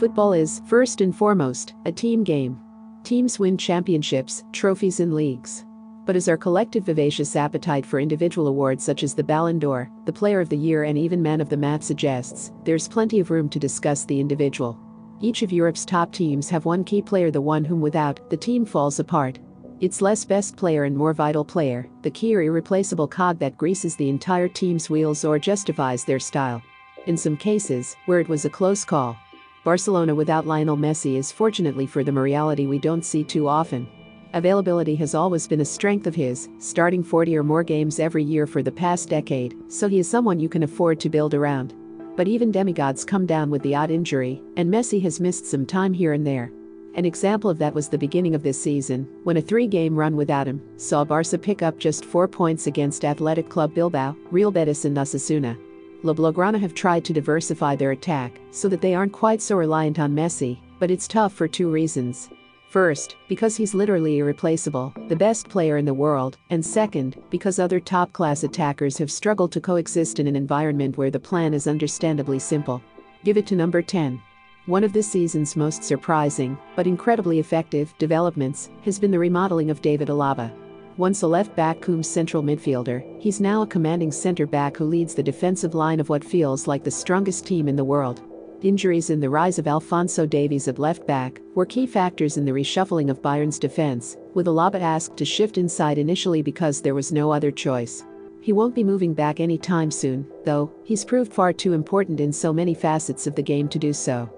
Football is, first and foremost, a team game. Teams win championships, trophies, and leagues. But as our collective vivacious appetite for individual awards such as the Ballon d'Or, the Player of the Year, and even Man of the Match suggests, there's plenty of room to discuss the individual. Each of Europe's top teams have one key player, the one whom without, the team falls apart. It's less best player and more vital player, the key or irreplaceable cog that greases the entire team's wheels or justifies their style. In some cases, where it was a close call, Barcelona without Lionel Messi is fortunately for them a reality we don't see too often. Availability has always been a strength of his, starting 40 or more games every year for the past decade, so he is someone you can afford to build around. But even demigods come down with the odd injury, and Messi has missed some time here and there. An example of that was the beginning of this season, when a three game run without him saw Barca pick up just four points against Athletic Club Bilbao, Real Betis, and Osasuna. La Blaugrana have tried to diversify their attack so that they aren't quite so reliant on Messi, but it's tough for two reasons. First, because he's literally irreplaceable, the best player in the world, and second, because other top class attackers have struggled to coexist in an environment where the plan is understandably simple. Give it to number 10. One of this season's most surprising, but incredibly effective, developments has been the remodeling of David Alaba. Once a left back cum central midfielder, he's now a commanding center back who leads the defensive line of what feels like the strongest team in the world. Injuries and the rise of Alphonso Davies at left back were key factors in the reshuffling of Bayern's defense, with Alaba asked to shift inside initially because there was no other choice. He won't be moving back anytime soon, though, he's proved far too important in so many facets of the game to do so.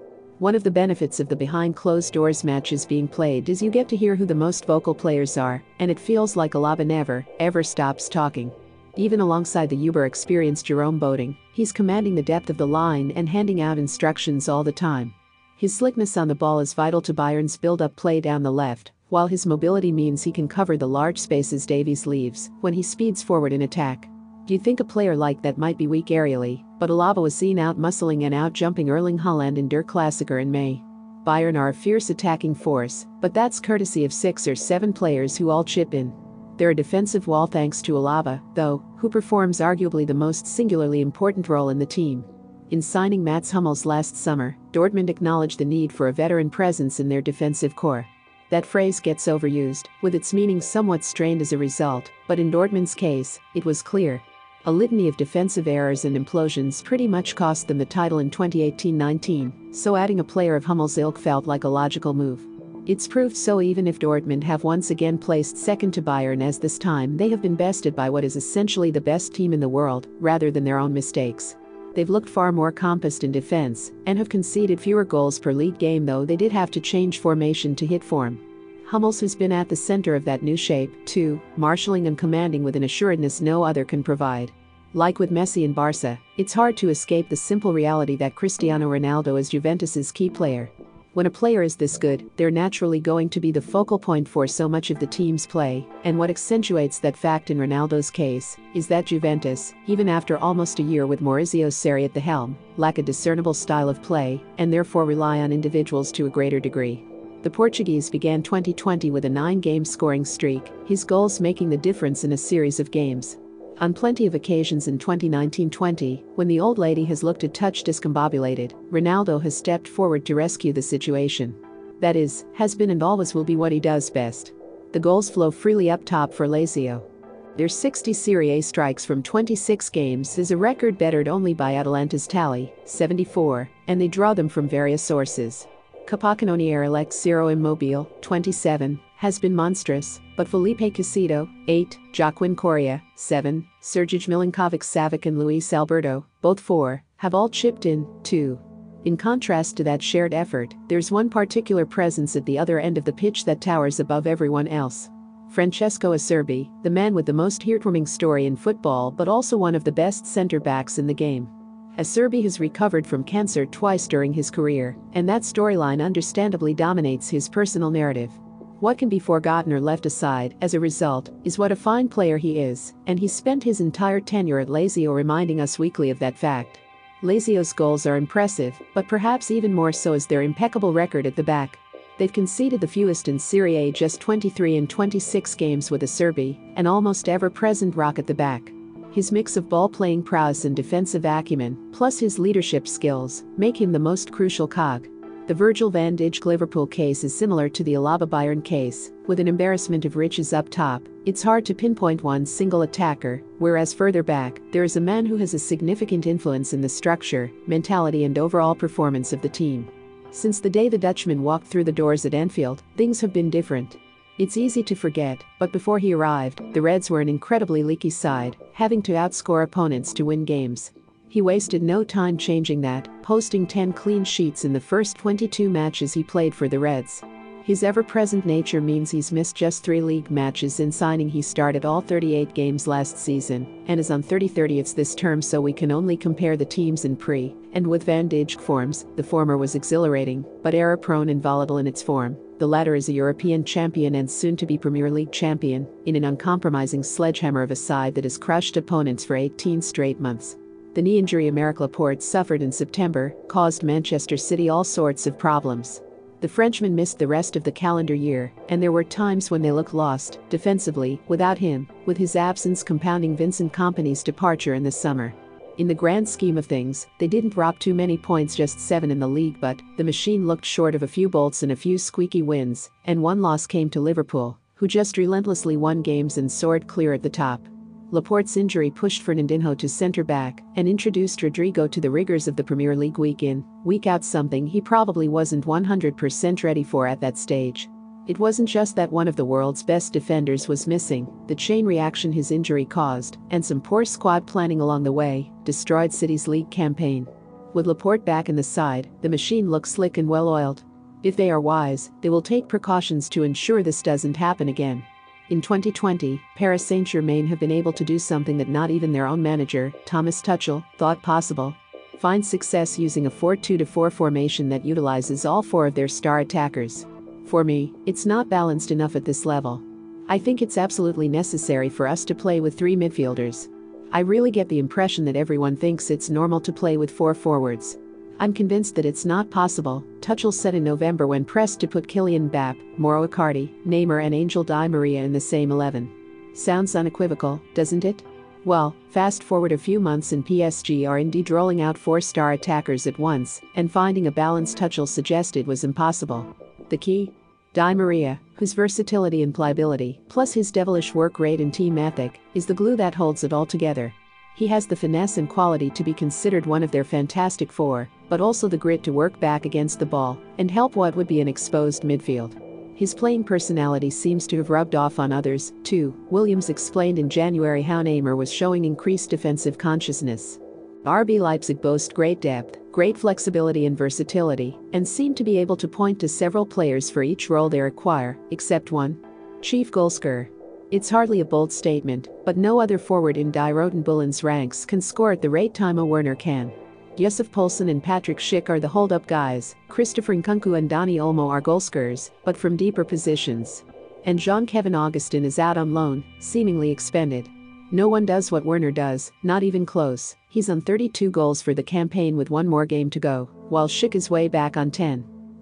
One of the benefits of the behind closed doors matches being played is you get to hear who the most vocal players are, and it feels like Alaba never, ever stops talking. Even alongside the uber experienced Jerome Boateng, he's commanding the depth of the line and handing out instructions all the time. His slickness on the ball is vital to Bayern's build-up play down the left, while his mobility means he can cover the large spaces Davies leaves when he speeds forward in attack. You'd think a player like that might be weak aerially, but Alaba was seen out muscling and out jumping Erling Haaland in Der Klassiker in May. Bayern are a fierce attacking force, but that's courtesy of six or seven players who all chip in. They're a defensive wall thanks to Alaba, though, who performs arguably the most singularly important role in the team. In signing Mats Hummels last summer, Dortmund acknowledged the need for a veteran presence in their defensive core. That phrase gets overused, with its meaning somewhat strained as a result, but in Dortmund's case, it was clear. A litany of defensive errors and implosions pretty much cost them the title in 2018 19, so adding a player of Hummels' ilk felt like a logical move. It's proved so even if Dortmund have once again placed second to Bayern as this time they have been bested by what is essentially the best team in the world, rather than their own mistakes. They've looked far more compassed in defense and have conceded fewer goals per league game though they did have to change formation to hit form. Hummels has been at the center of that new shape, too, marshalling and commanding with an assuredness no other can provide. Like with Messi and Barca, it's hard to escape the simple reality that Cristiano Ronaldo is Juventus's key player. When a player is this good, they're naturally going to be the focal point for so much of the team's play, and what accentuates that fact in Ronaldo's case is that Juventus, even after almost a year with Maurizio Sarri at the helm, lack a discernible style of play and therefore rely on individuals to a greater degree. The Portuguese began 2020 with a nine game scoring streak, his goals making the difference in a series of games. On plenty of occasions in 2019 20, when the old lady has looked a touch discombobulated, Ronaldo has stepped forward to rescue the situation. That is, has been and always will be what he does best. The goals flow freely up top for Lazio. Their 60 Serie A strikes from 26 games is a record bettered only by Atalanta's tally, 74, and they draw them from various sources. Capocannoniere Alex Ciro Immobile, 27, has been monstrous, but Felipe Caicedo, 8, Joaquin Correa, 7, Sergej Milinkovic Savic and Luis Alberto, both 4, have all chipped in, too. In contrast to that shared effort, there's one particular presence at the other end of the pitch that towers above everyone else. Francesco Acerbi, the man with the most heartwarming story in football but also one of the best center backs in the game. Acerbi has recovered from cancer twice during his career, and that storyline understandably dominates his personal narrative. What can be forgotten or left aside, as a result, is what a fine player he is, and he's spent his entire tenure at Lazio reminding us weekly of that fact. Lazio's goals are impressive, but perhaps even more so is their impeccable record at the back. They've conceded the fewest in Serie A just 23 in 26 games with Acerbi, an almost ever-present rock at the back. His mix of ball-playing prowess and defensive acumen, plus his leadership skills, make him the most crucial cog. The Virgil van Dijk Liverpool case is similar to the Alaba Bayern case, with an embarrassment of riches up top. It's hard to pinpoint one single attacker, whereas further back, there is a man who has a significant influence in the structure, mentality, and overall performance of the team. Since the day the Dutchman walked through the doors at Anfield, things have been different. It's easy to forget, but before he arrived, the Reds were an incredibly leaky side, having to outscore opponents to win games. He wasted no time changing that, posting 10 clean sheets in the first 22 matches he played for the Reds. His ever present nature means he's missed just three league matches in signing. He started all 38 games last season and is on 30 30ths this term, so we can only compare the teams in pre and with Van Dijk forms. The former was exhilarating, but error prone and volatile in its form. The latter is a European champion and soon to be Premier League champion in an uncompromising sledgehammer of a side that has crushed opponents for 18 straight months. The knee injury Aymeric Laporte suffered in September caused Manchester City all sorts of problems. The Frenchman missed the rest of the calendar year, and there were times when they looked lost, defensively, without him, with his absence compounding Vincent Kompany's departure in the summer. In the grand scheme of things, they didn't drop too many points, just seven in the league, but the machine looked short of a few bolts and a few squeaky wins, and one loss came to Liverpool, who just relentlessly won games and soared clear at the top. Laporte's injury pushed Fernandinho to centre back and introduced Rodrigo to the rigors of the Premier League week in, week out, something he probably wasn't 100% ready for at that stage. It wasn't just that one of the world's best defenders was missing, the chain reaction his injury caused, and some poor squad planning along the way, destroyed City's league campaign. With Laporte back in the side, the machine looks slick and well oiled. If they are wise, they will take precautions to ensure this doesn't happen again. In 2020, Paris Saint Germain have been able to do something that not even their own manager, Thomas Tuchel, thought possible. Find success using a 4 2 4 formation that utilizes all four of their star attackers. For me, it's not balanced enough at this level. I think it's absolutely necessary for us to play with three midfielders. I really get the impression that everyone thinks it's normal to play with four forwards. I'm convinced that it's not possible, Tuchel said in November when pressed to put Kylian Mbappe, Mauro Icardi, Neymar and Angel Di Maria in the same 11. Sounds unequivocal, doesn't it? Well, fast forward a few months and PSG are indeed rolling out four-star attackers at once, and finding a balance Tuchel suggested was impossible. The key? Di Maria, whose versatility and pliability, plus his devilish work rate and team ethic, is the glue that holds it all together. He has the finesse and quality to be considered one of their fantastic four, but also the grit to work back against the ball and help what would be an exposed midfield. His playing personality seems to have rubbed off on others, too. Williams explained in January how Neymar was showing increased defensive consciousness. RB Leipzig boast great depth, great flexibility and versatility, and seem to be able to point to several players for each role they require, except one. Chief goalscorer. It's hardly a bold statement, but no other forward in Die Roten ranks can score at the rate Timo Werner can. Yussuf Poulsen and Patrick Schick are the hold-up guys, Christopher Nkunku and Dani Olmo are goalscorers, but from deeper positions. And Jean-Kevin Augustin is out on loan, seemingly expended. No one does what Werner does, not even close. He's on 32 goals for the campaign with one more game to go, while Schick is way back on 10.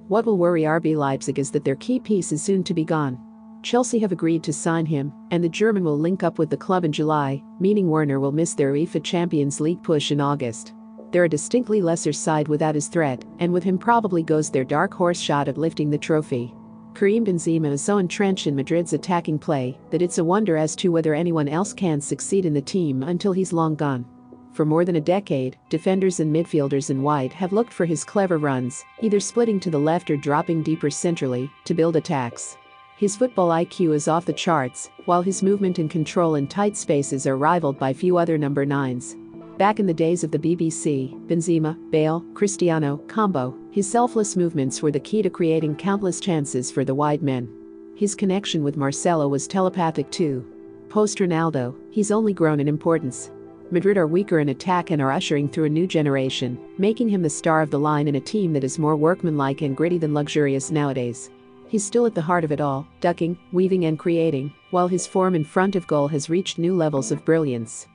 What will worry RB Leipzig is that their key piece is soon to be gone. Chelsea have agreed to sign him, and the German will link up with the club in July, meaning Werner will miss their UEFA Champions League push in August. They're a distinctly lesser side without his threat, and with him probably goes their dark horse shot at lifting the trophy. Karim Benzema is so entrenched in Madrid's attacking play that it's a wonder as to whether anyone else can succeed in the team until he's long gone. For more than a decade, defenders and midfielders in white have looked for his clever runs, either splitting to the left or dropping deeper centrally, to build attacks. His football IQ is off the charts, while his movement and control in tight spaces are rivaled by few other number 9s. Back in the days of the BBC, Benzema, Bale, Cristiano, combo, his selfless movements were the key to creating countless chances for the wide men. His connection with Marcelo was telepathic too. Post Ronaldo, he's only grown in importance. Madrid are weaker in attack and are ushering through a new generation, making him the star of the line in a team that is more workmanlike and gritty than luxurious nowadays. He's still at the heart of it all, ducking, weaving, and creating, while his form in front of goal has reached new levels of brilliance.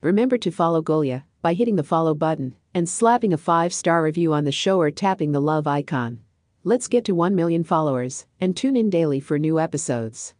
Remember to follow Golia by hitting the follow button and slapping a 5 star review on the show or tapping the love icon. Let's get to 1 million followers and tune in daily for new episodes.